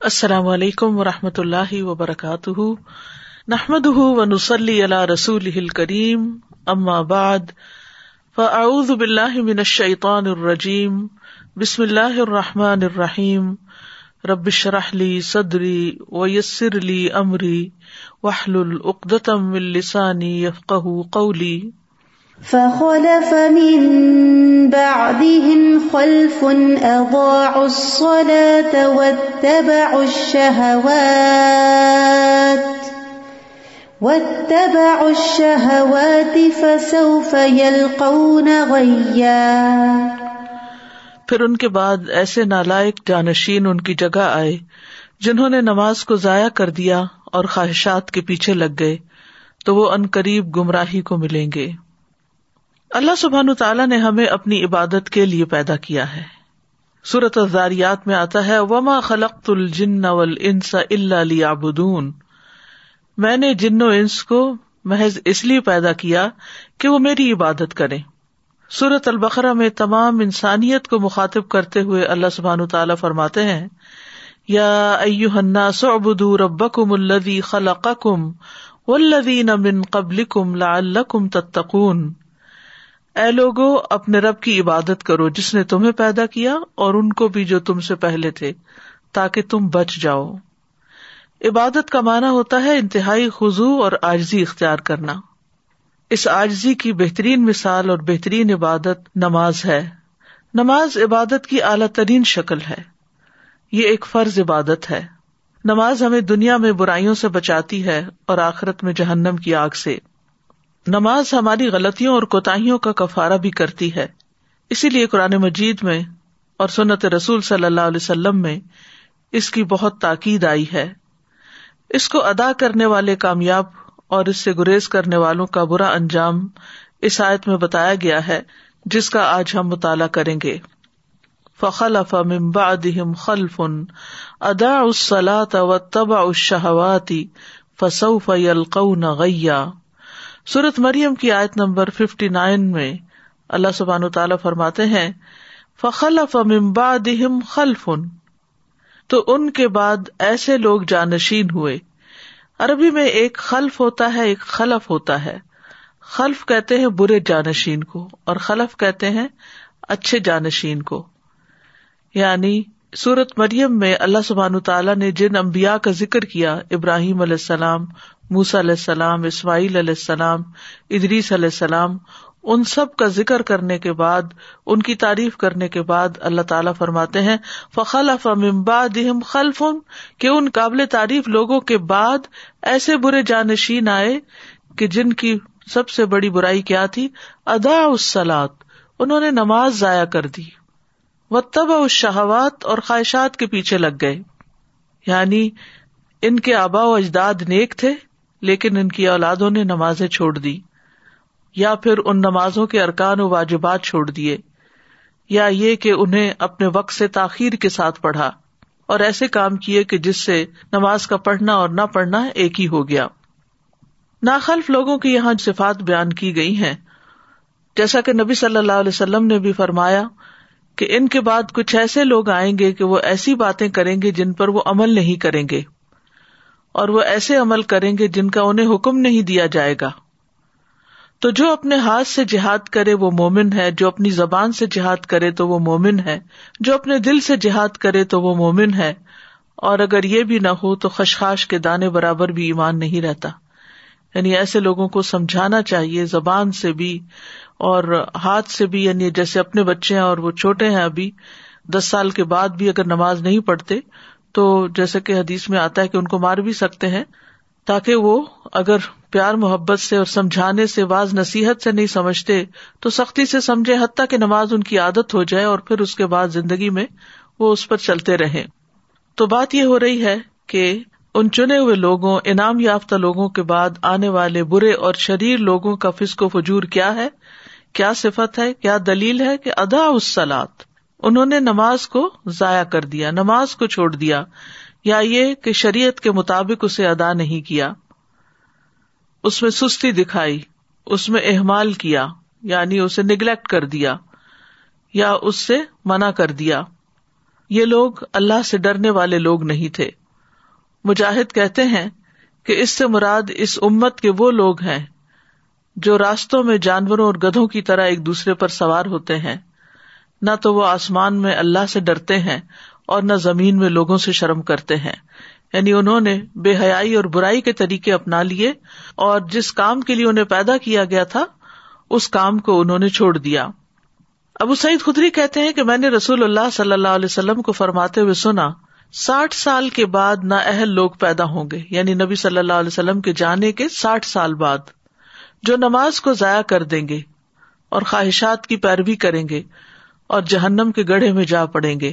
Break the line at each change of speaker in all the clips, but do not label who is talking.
السلام علیکم و رحمۃ اللہ وبرکاتہ۔ نحمد و نسلی اللہ رسول کریم بعد، فاعوذ باللہ من الشیطان الرجیم، بسم اللہ الرحمٰن الرحیم۔ ربش رحلی صدری ویسر علی عمری وحل العقدم السانی یفق قولی۔
فخلف من بعدهم خلف أضاعوا الصلاة واتبعوا الشهوات واتبعوا الشهوات فسوف يلقون غيا
پھر ان کے بعد ایسے نالائق جانشین ان کی جگہ آئے جنہوں نے نماز کو ضائع کر دیا اور خواہشات کے پیچھے لگ گئے تو وہ ان قریب گمراہی کو ملیں گے۔ اللہ سبحان تعالیٰ نے ہمیں اپنی عبادت کے لیے پیدا کیا ہے۔ صورت ازاریات میں آتا ہے، وما خلق الجن انس اللہ آبدون میں نے جن و انس کو محض اس لیے پیدا کیا کہ وہ میری عبادت کرے سورت البقرا میں تمام انسانیت کو مخاطب کرتے ہوئے اللہ سبحان تعالیٰ فرماتے ہیں، یا ایوہنا سعبدو ربکم الذی خلقکم والذین من قبلکم لعلکم تتقون۔ اے لوگو، اپنے رب کی عبادت کرو، جس نے تمہیں پیدا کیا اور ان کو بھی جو تم سے پہلے تھے، تاکہ تم بچ جاؤ۔ عبادت کا مانا ہوتا ہے انتہائی خزو اور آجزی اختیار کرنا۔ اس آجزی کی بہترین مثال اور بہترین عبادت نماز ہے۔ نماز عبادت کی اعلی ترین شکل ہے۔ یہ ایک فرض عبادت ہے۔ نماز ہمیں دنیا میں برائیوں سے بچاتی ہے اور آخرت میں جہنم کی آگ سے۔ نماز ہماری غلطیوں اور کوتاہیوں کا کفارہ بھی کرتی ہے۔ اسی لیے قرآن مجید میں اور سنت رسول صلی اللہ علیہ وسلم میں اس کی بہت تاکید آئی ہے۔ اس کو ادا کرنے والے کامیاب اور اس سے گریز کرنے والوں کا برا انجام اس آیت میں بتایا گیا ہے، جس کا آج ہم مطالعہ کریں گے۔ فخل ممبا دہم خلف ادا اسلاط و تبا الشہواتی فصوف یلقون سورت مریم کی آیت نمبر ففٹی نائن میں اللہ سبحان تعالیٰ فرماتے ہیں فخل فمبا دہم خلفن تو ان کے بعد ایسے لوگ جانشین ہوئے۔ عربی میں ایک خلف ہوتا ہے، ایک خلف ہوتا ہے۔ خلف کہتے ہیں برے جانشین کو، اور خلف کہتے ہیں اچھے جانشین کو۔ یعنی سورت مریم میں اللہ سبحان تعالیٰ نے جن امبیا کا ذکر کیا، ابراہیم علیہ السلام موسا علیہ السلام، اسماعیل علیہ السلام، ادریس علیہ السلام، ان سب کا ذکر کرنے کے بعد، ان کی تعریف کرنے کے بعد اللہ تعالیٰ فرماتے ہیں فخل دہم خلف، کہ ان قابل تعریف لوگوں کے بعد ایسے برے جانشین آئے کہ جن کی سب سے بڑی برائی کیا تھی ادا اسلات انہوں نے نماز ضائع کر دی۔ و تب اس شہوات اور خواہشات کے پیچھے لگ گئے۔ یعنی ان کے آبا و اجداد نیک تھے لیکن ان کی اولادوں نے نمازیں چھوڑ دی، یا پھر ان نمازوں کے ارکان و واجبات چھوڑ دیے، یا یہ کہ انہیں اپنے وقت سے تاخیر کے ساتھ پڑھا، اور ایسے کام کیے کہ جس سے نماز کا پڑھنا اور نہ پڑھنا ایک ہی ہو گیا۔ ناخلف لوگوں کی یہاں صفات بیان کی گئی ہیں۔ جیسا کہ نبی صلی اللہ علیہ وسلم نے بھی فرمایا کہ ان کے بعد کچھ ایسے لوگ آئیں گے کہ وہ ایسی باتیں کریں گے جن پر وہ عمل نہیں کریں گے۔ اور وہ ایسے عمل کریں گے جن کا انہیں حکم نہیں دیا جائے گا۔ تو جو اپنے ہاتھ سے جہاد کرے وہ مومن ہے، جو اپنی زبان سے جہاد کرے تو وہ مومن ہے، جو اپنے دل سے جہاد کرے تو وہ مومن ہے۔ اور اگر یہ بھی نہ ہو تو خشخاش کے دانے برابر بھی ایمان نہیں رہتا۔ یعنی ایسے لوگوں کو سمجھانا چاہیے زبان سے بھی اور ہاتھ سے بھی یعنی جیسے اپنے بچے ہیں اور وہ چھوٹے ہیں ابھی، دس سال کے بعد بھی اگر نماز نہیں پڑھتے تو جیسے کہ حدیث میں آتا ہے کہ ان کو مار بھی سکتے ہیں، تاکہ وہ اگر پیار محبت سے اور سمجھانے سے بعض نصیحت سے نہیں سمجھتے، تو سختی سے سمجھے، حتیٰ کہ نماز ان کی عادت ہو جائے اور پھر اس کے بعد زندگی میں وہ اس پر چلتے رہے تو بات یہ ہو رہی ہے کہ ان چنے ہوئے لوگوں، انعام یافتہ لوگوں کے بعد آنے والے برے اور شریر لوگوں کا فسق و فجور کیا ہے؟ کیا صفت ہے؟ کیا دلیل ہے کہ ادا اس سلاد انہوں نے نماز کو ضائع کر دیا، نماز کو چھوڑ دیا، یا یہ کہ شریعت کے مطابق اسے ادا نہیں کیا۔ اس میں سستی دکھائی، اس میں احمال کیا یعنی اسے نگلیکٹ کر دیا، یا اس سے منع کر دیا۔ یہ لوگ اللہ سے ڈرنے والے لوگ نہیں تھے۔ مجاہد کہتے ہیں کہ اس سے مراد اس امت کے وہ لوگ ہیں جو راستوں میں جانوروں اور گدھوں کی طرح ایک دوسرے پر سوار ہوتے ہیں۔ نہ تو وہ آسمان میں اللہ سے ڈرتے ہیں اور نہ زمین میں لوگوں سے شرم کرتے ہیں۔ یعنی انہوں نے بے حیائی اور برائی کے طریقے اپنا لیے اور جس کام کے لیے انہیں پیدا کیا گیا تھا، اس کام کو انہوں نے چھوڑ دیا۔ ابو سعید خدری کہتے ہیں کہ میں نے رسول اللہ صلی اللہ علیہ وسلم کو فرماتے ہوئے سنا، ساٹھ سال کے بعد نہ اہل لوگ پیدا ہوں گے۔ یعنی نبی صلی اللہ علیہ وسلم کے جانے کے ساٹھ سال بعد۔ جو نماز کو ضائع کر دیں گے اور خواہشات کی پیروی کریں گے اور جہنم کے گڑھے میں جا پڑیں گے۔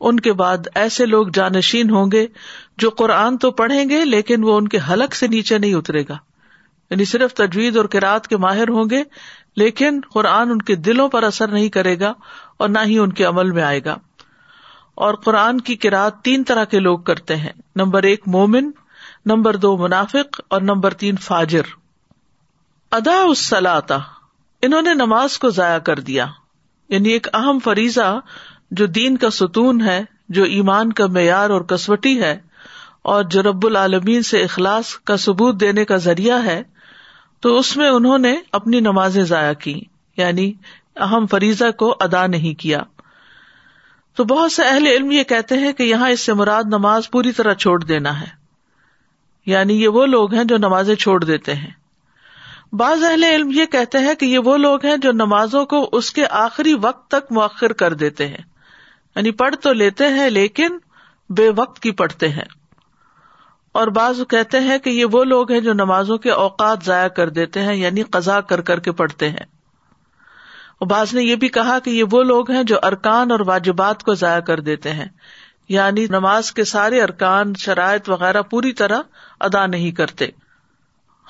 ان کے بعد ایسے لوگ جانشین ہوں گے جو قرآن تو پڑھیں گے لیکن وہ ان کے حلق سے نیچے نہیں اترے گا۔ یعنی صرف تجوید اور کراط کے ماہر ہوں گے، لیکن قرآن ان کے دلوں پر اثر نہیں کرے گا اور نہ ہی ان کے عمل میں آئے گا۔ اور قرآن کی کراط تین طرح کے لوگ کرتے ہیں۔ نمبر ایک مومن، نمبر دو منافق اور نمبر تین فاجر۔ ادا اس انہوں نے نماز کو ضائع کر دیا۔ یعنی ایک اہم فریضہ جو دین کا ستون ہے، جو ایمان کا معیار اور کسوٹی ہے، اور جو رب العالمین سے اخلاص کا ثبوت دینے کا ذریعہ ہے، تو اس میں انہوں نے اپنی نمازیں ضائع کی یعنی اہم فریضہ کو ادا نہیں کیا۔ تو بہت سے اہل علم یہ کہتے ہیں کہ یہاں اس سے مراد نماز پوری طرح چھوڑ دینا ہے۔ یعنی یہ وہ لوگ ہیں جو نمازیں چھوڑ دیتے ہیں۔ بعض اہل علم یہ کہتے ہیں کہ یہ وہ لوگ ہیں جو نمازوں کو اس کے آخری وقت تک مؤخر کر دیتے ہیں۔ یعنی پڑھ تو لیتے ہیں لیکن بے وقت کی پڑھتے ہیں۔ اور بعض کہتے ہیں کہ یہ وہ لوگ ہیں جو نمازوں کے اوقات ضائع کر دیتے ہیں یعنی قزا کر کر کے پڑھتے ہیں۔ اور بعض نے یہ بھی کہا کہ یہ وہ لوگ ہیں جو ارکان اور واجبات کو ضائع کر دیتے ہیں۔ یعنی نماز کے سارے ارکان، شرائط وغیرہ پوری طرح ادا نہیں کرتے۔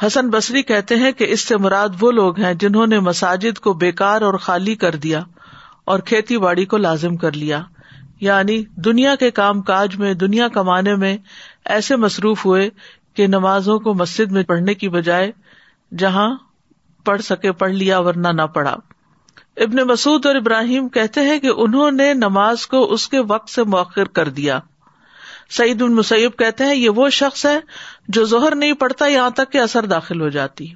حسن بصری کہتے ہیں کہ اس سے مراد وہ لوگ ہیں جنہوں نے مساجد کو بےکار اور خالی کر دیا اور کھیتی باڑی کو لازم کر لیا۔ یعنی دنیا کے کام کاج میں، دنیا کمانے میں ایسے مصروف ہوئے کہ نمازوں کو مسجد میں پڑھنے کی بجائے جہاں پڑھ سکے پڑھ لیا ورنہ نہ پڑھا۔ ابن مسعد اور ابراہیم کہتے ہیں کہ انہوں نے نماز کو اس کے وقت سے موخر کر دیا۔ سعید المسیب کہتے ہیں یہ وہ شخص ہے جو زہر نہیں پڑتا یہاں تک کہ اثر داخل ہو جاتی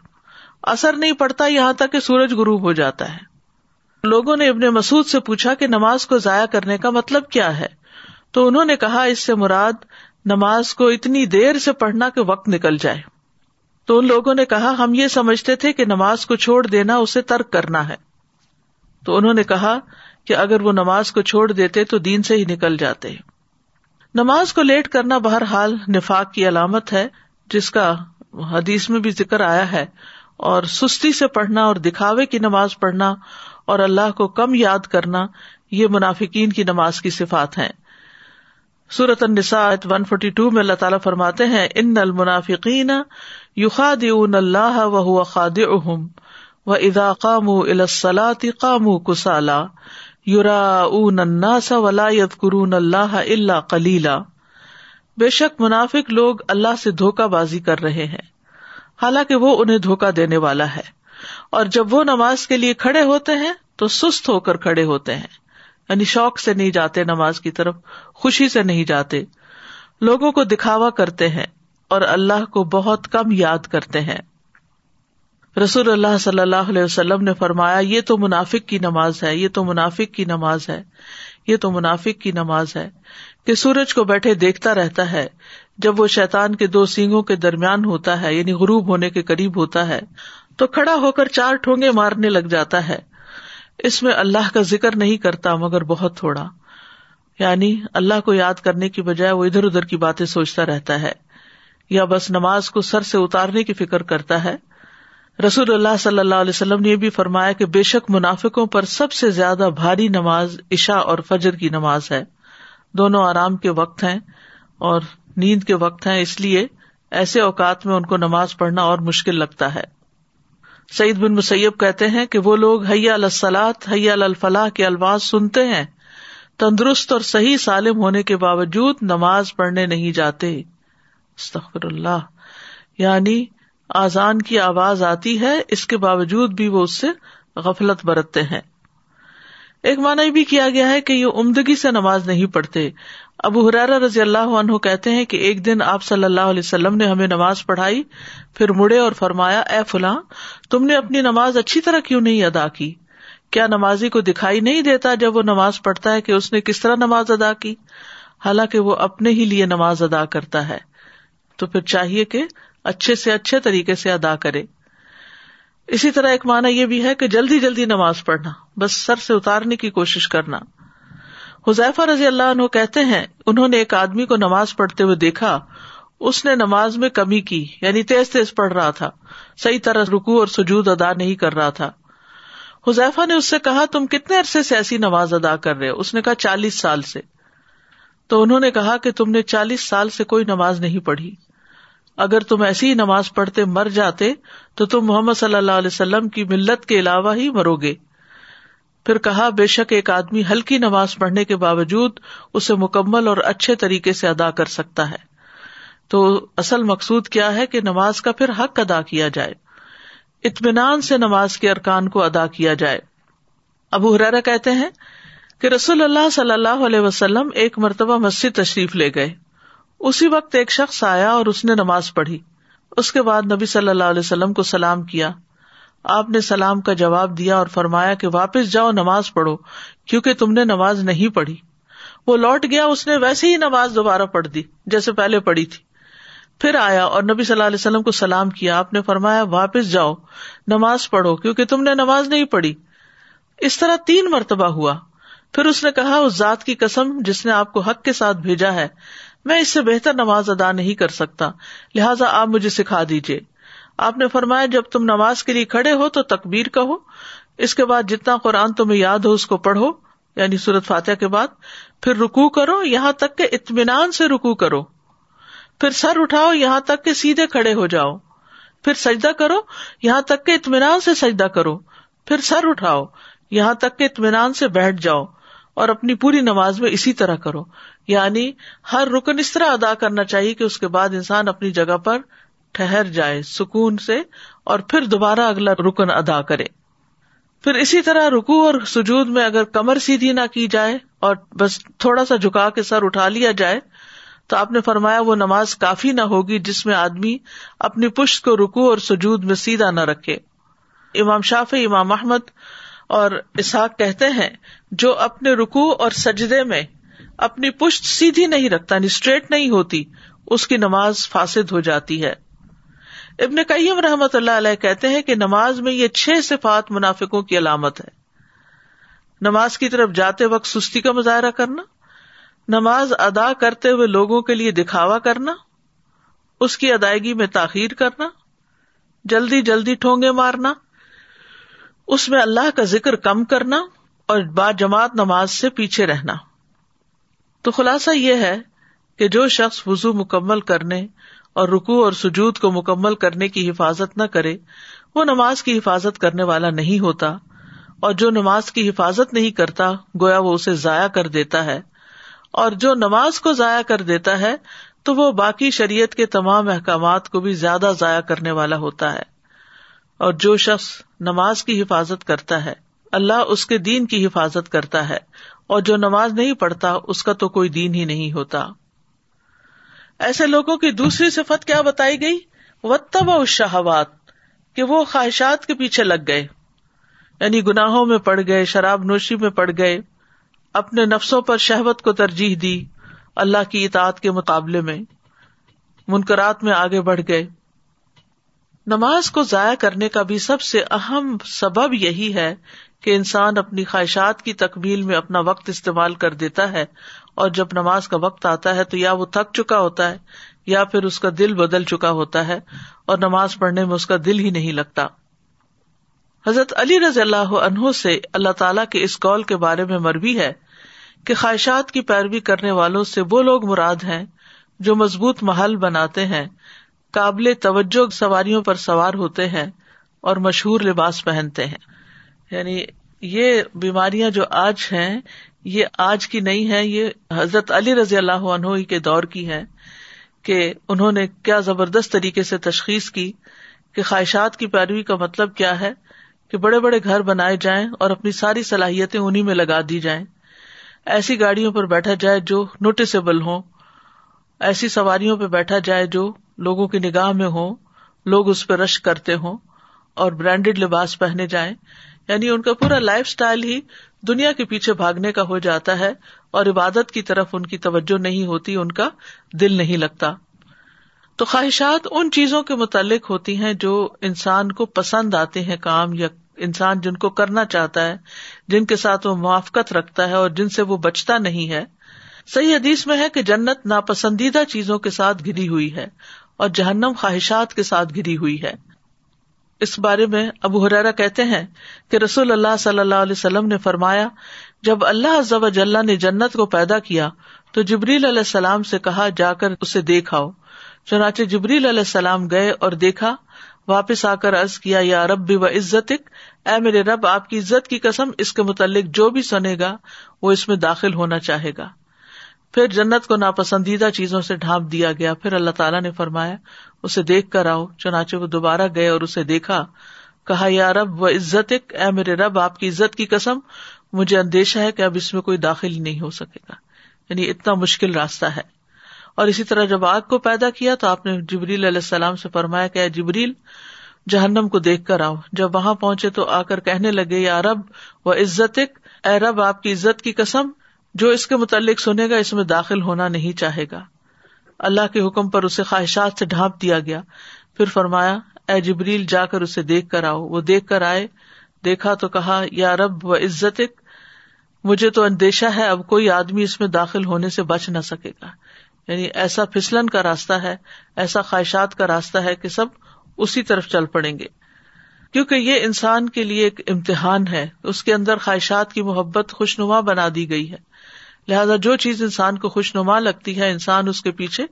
اثر نہیں پڑتا یہاں تک کہ سورج غروب ہو جاتا ہے۔ لوگوں نے ابن مسعد سے پوچھا کہ نماز کو ضائع کرنے کا مطلب کیا ہے؟ تو انہوں نے کہا، اس سے مراد نماز کو اتنی دیر سے پڑھنا کہ وقت نکل جائے۔ تو ان لوگوں نے کہا، ہم یہ سمجھتے تھے کہ نماز کو چھوڑ دینا، اسے ترک کرنا ہے۔ تو انہوں نے کہا کہ اگر وہ نماز کو چھوڑ دیتے تو دین سے ہی نکل جاتے۔ نماز کو لیٹ کرنا بہرحال نفاق کی علامت ہے، جس کا حدیث میں بھی ذکر آیا ہے۔ اور سستی سے پڑھنا اور دکھاوے کی نماز پڑھنا اور اللہ کو کم یاد کرنا، یہ منافقین کی نماز کی صفات ہیں۔ سورت النساء ون فورٹی ٹو میں اللہ تعالیٰ فرماتے ہیں، ان المنافقین یوخاد اللہ و خاد اہم و ادا قام السلاتی قام کسالا۔ یورا اون الناس ولا یذکرون اللہ اللہ کلیلا بے شک منافق لوگ اللہ سے دھوکا بازی کر رہے ہیں۔ حالانکہ وہ انہیں دھوکا دینے والا ہے۔ اور جب وہ نماز کے لیے کھڑے ہوتے ہیں تو سست ہو کر کھڑے ہوتے ہیں۔ یعنی شوق سے نہیں جاتے نماز کی طرف، خوشی سے نہیں جاتے۔ لوگوں کو دکھاوا کرتے ہیں اور اللہ کو بہت کم یاد کرتے ہیں۔ رسول اللہ صلی اللہ علیہ وسلم نے فرمایا، یہ تو منافق کی نماز ہے، یہ تو منافق کی نماز ہے، یہ تو منافق کی نماز ہے۔ کہ سورج کو بیٹھے دیکھتا رہتا ہے، جب وہ شیتان کے دو سینگوں کے درمیان ہوتا ہے یعنی غروب ہونے کے قریب ہوتا ہے، تو کھڑا ہو کر چار ٹھونگے مارنے لگ جاتا ہے۔ اس میں اللہ کا ذکر نہیں کرتا، مگر بہت تھوڑا۔ یعنی اللہ کو یاد کرنے کی بجائے وہ ادھر ادھر کی باتیں سوچتا رہتا ہے، یا بس نماز کو سر سے اتارنے کی فکر کرتا ہے۔ رسول اللہ صلی اللہ علیہ وسلم نے یہ بھی فرمایا کہ بے شک منافقوں پر سب سے زیادہ بھاری نماز عشا اور فجر کی نماز ہے۔ دونوں آرام کے وقت ہیں اور نیند کے وقت ہیں، اس لیے ایسے اوقات میں ان کو نماز پڑھنا اور مشکل لگتا ہے۔ سعید بن مسیب کہتے ہیں کہ وہ لوگ حیا السلاط حیا الفلاح کے الفاظ سنتے ہیں۔ تندرست اور صحیح سالم ہونے کے باوجود نماز پڑھنے نہیں جاتے۔ استغفر اللہ۔ یعنی آزان کی آواز آتی ہے، اس کے باوجود بھی وہ اس سے غفلت برتتے ہیں۔ ایک مانا بھی کیا گیا ہے کہ یہ عمدگی سے نماز نہیں پڑھتے۔ ابو حرارا رضی اللہ عنہ کہتے ہیں کہ ایک دن آپ صلی اللہ علیہ وسلم نے ہمیں نماز پڑھائی، پھر مڑے اور فرمایا، اے فلاں، تم نے اپنی نماز اچھی طرح کیوں نہیں ادا کی؟ کیا نمازی کو دکھائی نہیں دیتا جب وہ نماز پڑھتا ہے کہ اس نے کس طرح نماز ادا کی؟ حالانکہ وہ اپنے ہی لیے نماز ادا کرتا ہے۔ تو پھر چاہیے کہ اچھے سے اچھے طریقے سے ادا کرے۔ اسی طرح ایک مانا یہ بھی ہے کہ جلدی جلدی نماز پڑھنا، بس سر سے اتارنے کی کوشش کرنا۔ حذیفہ رضی اللہ عنہ کہتے ہیں، انہوں نے ایک آدمی کو نماز پڑھتے ہوئے دیکھا، اس نے نماز میں کمی کی یعنی تیز تیز پڑھ رہا تھا، صحیح طرح رکو اور سجود ادا نہیں کر رہا تھا۔ حذیفہ نے اس سے کہا، تم کتنے عرصے سے ایسی نماز ادا کر رہے ہو؟ اس نے کہا، چالیس سال سے۔ تو انہوں نے کہا کہ تم نے چالیس سال سے کوئی نماز نہیں پڑھی۔ اگر تم ایسی ہی نماز پڑھتے مر جاتے تو تم محمد صلی اللہ علیہ وسلم کی ملت کے علاوہ ہی مرو گے پھر کہا، بے شک ایک آدمی ہلکی نماز پڑھنے کے باوجود اسے مکمل اور اچھے طریقے سے ادا کر سکتا ہے۔ تو اصل مقصود کیا ہے کہ نماز کا پھر حق ادا کیا جائے۔ اطمینان سے نماز کے ارکان کو ادا کیا جائے۔ ابو حرارا کہتے ہیں کہ رسول اللہ صلی اللہ علیہ وسلم ایک مرتبہ مسجد تشریف لے گئے۔ اسی وقت ایک شخص آیا اور اس نے نماز پڑھی۔ اس کے بعد نبی صلی اللہ علیہ وسلم کو سلام کیا۔ آپ نے سلام کا جواب دیا اور فرمایا کہ واپس جاؤ نماز پڑھو، کیونکہ تم نے نماز نہیں پڑھی۔ وہ لوٹ گیا، اس نے ویسے ہی نماز دوبارہ پڑھ دی، جیسے پہلے پڑھی تھی۔ پھر آیا اور نبی صلی اللہ علیہ وسلم کو سلام کیا۔ آپ نے فرمایا، واپس جاؤ، نماز پڑھو، کیونکہ تم نے نماز نہیں پڑھی۔ اس طرح تین مرتبہ ہوا۔ پھر اس نے کہا، اس ذات کی قسم جس نے آپ کو حق کے ساتھ بھیجا ہے میں اس سے بہتر نماز ادا نہیں کر سکتا۔ لہٰذا آپ مجھے سکھا دیجیے آپ نے فرمایا، جب تم نماز کے لیے کھڑے ہو تو تقبیر کہو۔ اس کے بعد جتنا قرآن تمہیں یاد ہو اس کو پڑھو۔ یعنی سورت فاتح کے بعد۔ پھر رکو کرو، یہاں تک کہ اطمینان سے رکو کرو۔ پھر سر اٹھاؤ، یہاں تک کہ سیدھے کھڑے ہو جاؤ۔ پھر سجدہ کرو، یہاں تک کہ اطمینان سے سجدہ کرو۔ پھر سر اٹھاؤ، یہاں تک کہ اطمینان سے بیٹھ جاؤ۔ اور اپنی پوری نماز میں اسی طرح کرو۔ یعنی ہر رکن اس طرح ادا کرنا چاہیے کہ اس کے بعد انسان اپنی جگہ پر ٹھہر جائے، سکون سے، اور پھر دوبارہ اگلا رکن ادا کرے۔ پھر اسی طرح رکو اور سجود میں اگر کمر سیدھی نہ کی جائے اور بس تھوڑا سا جھکا کے سر اٹھا لیا جائے، تو آپ نے فرمایا وہ نماز کافی نہ ہوگی جس میں آدمی اپنی پشت کو رکو اور سجود میں سیدھا نہ رکھے۔ امام شاف امام احمد اور اسحاق کہتے ہیں، جو اپنے رکو اور سجدے میں اپنی پشت سیدھی نہیں رکھتا یعنی اسٹریٹ نہیں ہوتی، اس کی نماز فاسد ہو جاتی ہے۔ ابن کئیم رحمت اللہ علیہ کہتے ہیں کہ نماز میں یہ چھ صفات منافقوں کی علامت ہے۔ نماز کی طرف جاتے وقت سستی کا مظاہرہ کرنا، نماز ادا کرتے ہوئے لوگوں کے لیے دکھاوا کرنا، اس کی ادائیگی میں تاخیر کرنا، جلدی جلدی ٹھونگے مارنا۔ اس میں اللہ کا ذکر کم کرنا اور با جماعت نماز سے پیچھے رہنا۔ تو خلاصہ یہ ہے کہ جو شخص وزو مکمل کرنے اور رکو اور سجود کو مکمل کرنے کی حفاظت نہ کرے، وہ نماز کی حفاظت کرنے والا نہیں ہوتا اور جو نماز کی حفاظت نہیں کرتا، گویا وہ اسے ضائع کر دیتا ہے۔ اور جو نماز کو ضائع کر دیتا ہے، تو وہ باقی شریعت کے تمام احکامات کو بھی زیادہ ضائع کرنے والا ہوتا ہے۔ اور جو شخص نماز کی حفاظت کرتا ہے، اللہ اس کے دین کی حفاظت کرتا ہے، اور جو نماز نہیں پڑھتا، اس کا تو کوئی دین ہی نہیں ہوتا۔ ایسے لوگوں کی دوسری صفت کیا بتائی گئی؟ و تب شہوات کہ وہ خواہشات کے پیچھے لگ گئے۔ یعنی گناہوں میں پڑ گئے، شراب نوشی میں پڑ گئے۔ اپنے نفسوں پر شہوت کو ترجیح دی، اللہ کی اطاعت کے مقابلے میں۔ منکرات میں آگے بڑھ گئے۔ نماز کو ضائع کرنے کا بھی سب سے اہم سبب یہی ہے کہ انسان اپنی خواہشات کی تکمیل میں اپنا وقت استعمال کر دیتا ہے اور جب نماز کا وقت آتا ہے تو یا وہ تھک چکا ہوتا ہے یا پھر اس کا دل بدل چکا ہوتا ہے اور نماز پڑھنے میں اس کا دل ہی نہیں لگتا۔ حضرت علی رضی اللہ عنہ سے اللہ تعالی کے اس قول کے بارے میں مربی ہے کہ خواہشات کی پیروی کرنے والوں سے وہ لوگ مراد ہیں جو مضبوط محل بناتے ہیں قابل توجہ سواریوں پر سوار ہوتے ہیں اور مشہور لباس پہنتے ہیں۔ یعنی یہ بیماریاں جو آج ہیں، یہ آج کی نہیں ہے یہ حضرت علی رضی اللہ عنہ کے دور کی ہے کہ انہوں نے کیا زبردست طریقے سے تشخیص کی کہ خواہشات کی پیروی کا مطلب کیا ہے کہ بڑے بڑے گھر بنائے جائیں اور اپنی ساری صلاحیتیں انہیں میں لگا دی جائیں۔ ایسی گاڑیوں پر بیٹھا جائے جو نوٹسبل ہوں۔ ایسی سواریوں پہ بیٹھا جائے جو لوگوں کی نگاہ میں ہو لوگ اس پہ رش کرتے ہوں اور برانڈیڈ لباس پہنے جائیں۔ یعنی ان کا پورا لائف اسٹائل ہی دنیا کے پیچھے بھاگنے کا ہو جاتا ہے اور عبادت کی طرف ان کی توجہ نہیں ہوتی، ان کا دل نہیں لگتا۔ تو خواہشات ان چیزوں کے متعلق ہوتی ہیں جو انسان کو پسند آتے ہیں کام یا انسان جن کو کرنا چاہتا ہے، جن کے ساتھ وہ موافقت رکھتا ہے اور جن سے وہ بچتا نہیں ہے۔ صحیح حدیث میں ہے کہ جنت ناپسندیدہ چیزوں کے ساتھ گری ہوئی ہے اور جہنم خواہشات کے ساتھ گری ہوئی ہے۔ اس بارے میں ابو حرارا کہتے ہیں کہ رسول اللہ صلی اللہ علیہ وسلم نے فرمایا، جب اللہ جل نے جنت کو پیدا کیا تو جبریل علیہ السلام سے کہا، جا کر اسے دیکھاؤ چنانچہ جبریل علیہ السلام گئے اور دیکھا، واپس آ کر ارض کیا، یا رب بھی و عزت اے میرے رب، آپ کی عزت کی قسم اس کے متعلق جو بھی سنے گا، وہ اس میں داخل ہونا چاہے گا۔ پھر جنت کو ناپسندیدہ چیزوں سے ڈھانپ دیا گیا۔ پھر اللہ تعالیٰ نے فرمایا، اسے دیکھ کر آؤ۔ چنانچہ وہ دوبارہ گئے اور اسے دیکھا۔ کہا، یا رب و عزت اے میرے رب، آپ کی عزت کی قسم، مجھے اندیشہ ہے کہ اب اس میں کوئی داخل ہی نہیں ہو سکے گا۔ یعنی اتنا مشکل راستہ ہے۔ اور اسی طرح جب آگ کو پیدا کیا تو آپ نے جبریل علیہ السلام سے فرمایا کہ اے جبریل، جہنم کو دیکھ کر آؤ۔ جب وہاں پہنچے تو آ کر کہنے لگے، یا رب و عزت اے رب، آپ کی عزت کی قسم جو اس کے متعلق سنے گا، اس میں داخل ہونا نہیں چاہے گا۔ اللہ کے حکم پر اسے خواہشات سے ڈھانپ دیا گیا۔ پھر فرمایا، اے جبریل، جا کر اسے دیکھ کر آؤ۔ وہ دیکھ کر آئے، دیکھا تو کہا، یا رب، و عزت مجھے تو اندیشہ ہے، اب کوئی آدمی اس میں داخل ہونے سے بچ نہ سکے گا۔ یعنی ایسا پھسلن کا راستہ ہے، ایسا خواہشات کا راستہ ہے کہ سب اسی طرف چل پڑیں گے۔ کیونکہ یہ انسان کے لیے ایک امتحان ہے۔ اس کے اندر خواہشات کی محبت خوشنما بنا دی گئی ہے۔ لہٰذا جو چیز انسان کو خوش نما لگتی ہے، انسان اس کے پیچھے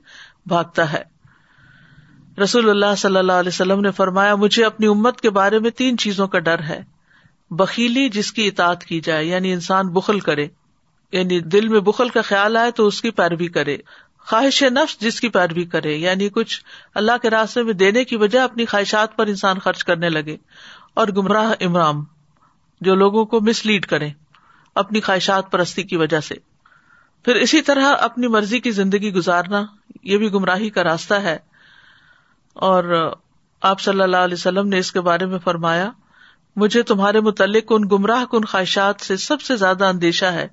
بھاگتا ہے۔ رسول اللہ صلی اللہ علیہ وسلم نے فرمایا، مجھے اپنی امت کے بارے میں تین چیزوں کا ڈر ہے۔ بکیلی جس کی اطاعت کی جائے یعنی انسان بخل کرے۔ یعنی دل میں بخل کا خیال آئے تو اس کی پیروی کرے۔ خواہش نفس جس کی پیروی کرے یعنی کچھ اللہ کے راستے میں دینے کی وجہ اپنی خواہشات پر انسان خرچ کرنے لگے۔ اور گمراہ امرام جو لوگوں کو مس لیڈ کرے اپنی خواہشات پرستی کی وجہ سے۔ پھر اسی طرح اپنی مرضی کی زندگی گزارنا، یہ بھی گمراہی کا راستہ ہے۔ اور آپ صلی اللہ علیہ وسلم نے اس کے بارے میں فرمایا، مجھے تمہارے متعلق ان گمراہ کن خواہشات سے سب سے زیادہ اندیشہ ہے،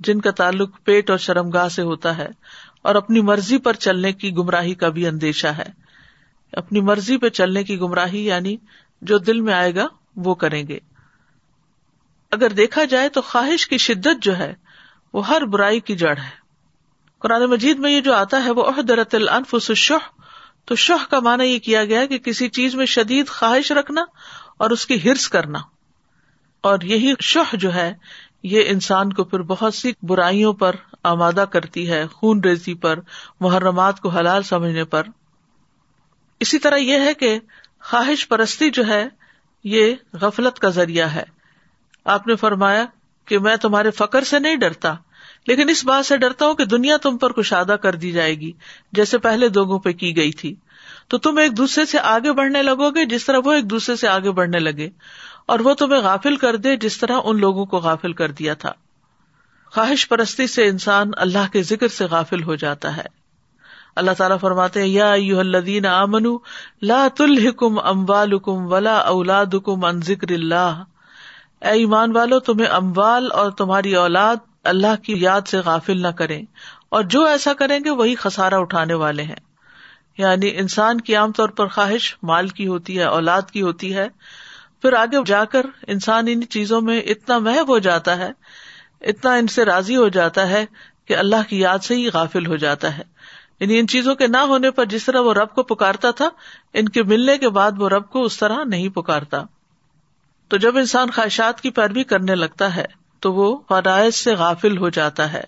جن کا تعلق پیٹ اور شرم گاہ سے ہوتا ہے، اور اپنی مرضی پر چلنے کی گمراہی کا بھی اندیشہ ہے۔ اپنی مرضی پہ چلنے کی گمراہی یعنی جو دل میں آئے گا، وہ کریں گے۔ اگر دیکھا جائے تو خواہش کی شدت جو ہے وہ ہر برائی کی جڑ ہے۔ قرآن مجید میں یہ جو آتا ہے وہ عہدرت الفس شہ تو شہ کا مانا یہ کیا گیا کہ کسی چیز میں شدید خواہش رکھنا اور اس کی ہرس کرنا۔ اور یہی شہ جو ہے، یہ انسان کو پھر بہت سی برائیوں پر آمادہ کرتی ہے، خون ریزی پر، محرمات کو حلال سمجھنے پر۔ اسی طرح یہ ہے کہ خواہش پرستی جو ہے، یہ غفلت کا ذریعہ ہے۔ آپ نے فرمایا کہ میں تمہارے فخر سے نہیں ڈرتا۔ لیکن اس بات سے ڈرتا ہوں کہ دنیا تم پر کشادہ کر دی جائے گی، جیسے پہلے دوگوں پہ کی گئی تھی۔ تو تم ایک دوسرے سے آگے بڑھنے لگو گے جس طرح وہ ایک دوسرے سے آگے بڑھنے لگے، اور وہ تمہیں غافل کر دے جس طرح ان لوگوں کو غافل کر دیا تھا۔ خواہش پرستی سے انسان اللہ کے ذکر سے غافل ہو جاتا ہے۔ اللہ تعالیٰ فرماتے یا الدین امن لا تلحکم اموالکم ولا اولادکم ان ذکر اللہ۔ اے ایمان والو، تمہیں اموال اور تمہاری اولاد اللہ کی یاد سے غافل نہ کرے اور جو ایسا کریں گے وہی خسارا اٹھانے والے ہیں۔ یعنی انسان کی عام طور پر خواہش مال کی ہوتی ہے، اولاد کی ہوتی ہے۔ پھر آگے جا کر انسان ان چیزوں میں اتنا محب ہو جاتا ہے، اتنا ان سے راضی ہو جاتا ہے کہ اللہ کی یاد سے ہی غافل ہو جاتا ہے۔ یعنی ان چیزوں کے نہ ہونے پر جس طرح وہ رب کو پکارتا تھا، ان کے ملنے کے بعد وہ رب کو اس طرح نہیں پکارتا۔ تو جب انسان خواہشات کی پیروی کرنے لگتا ہے تو وہ فرائض سے غافل ہو جاتا ہے۔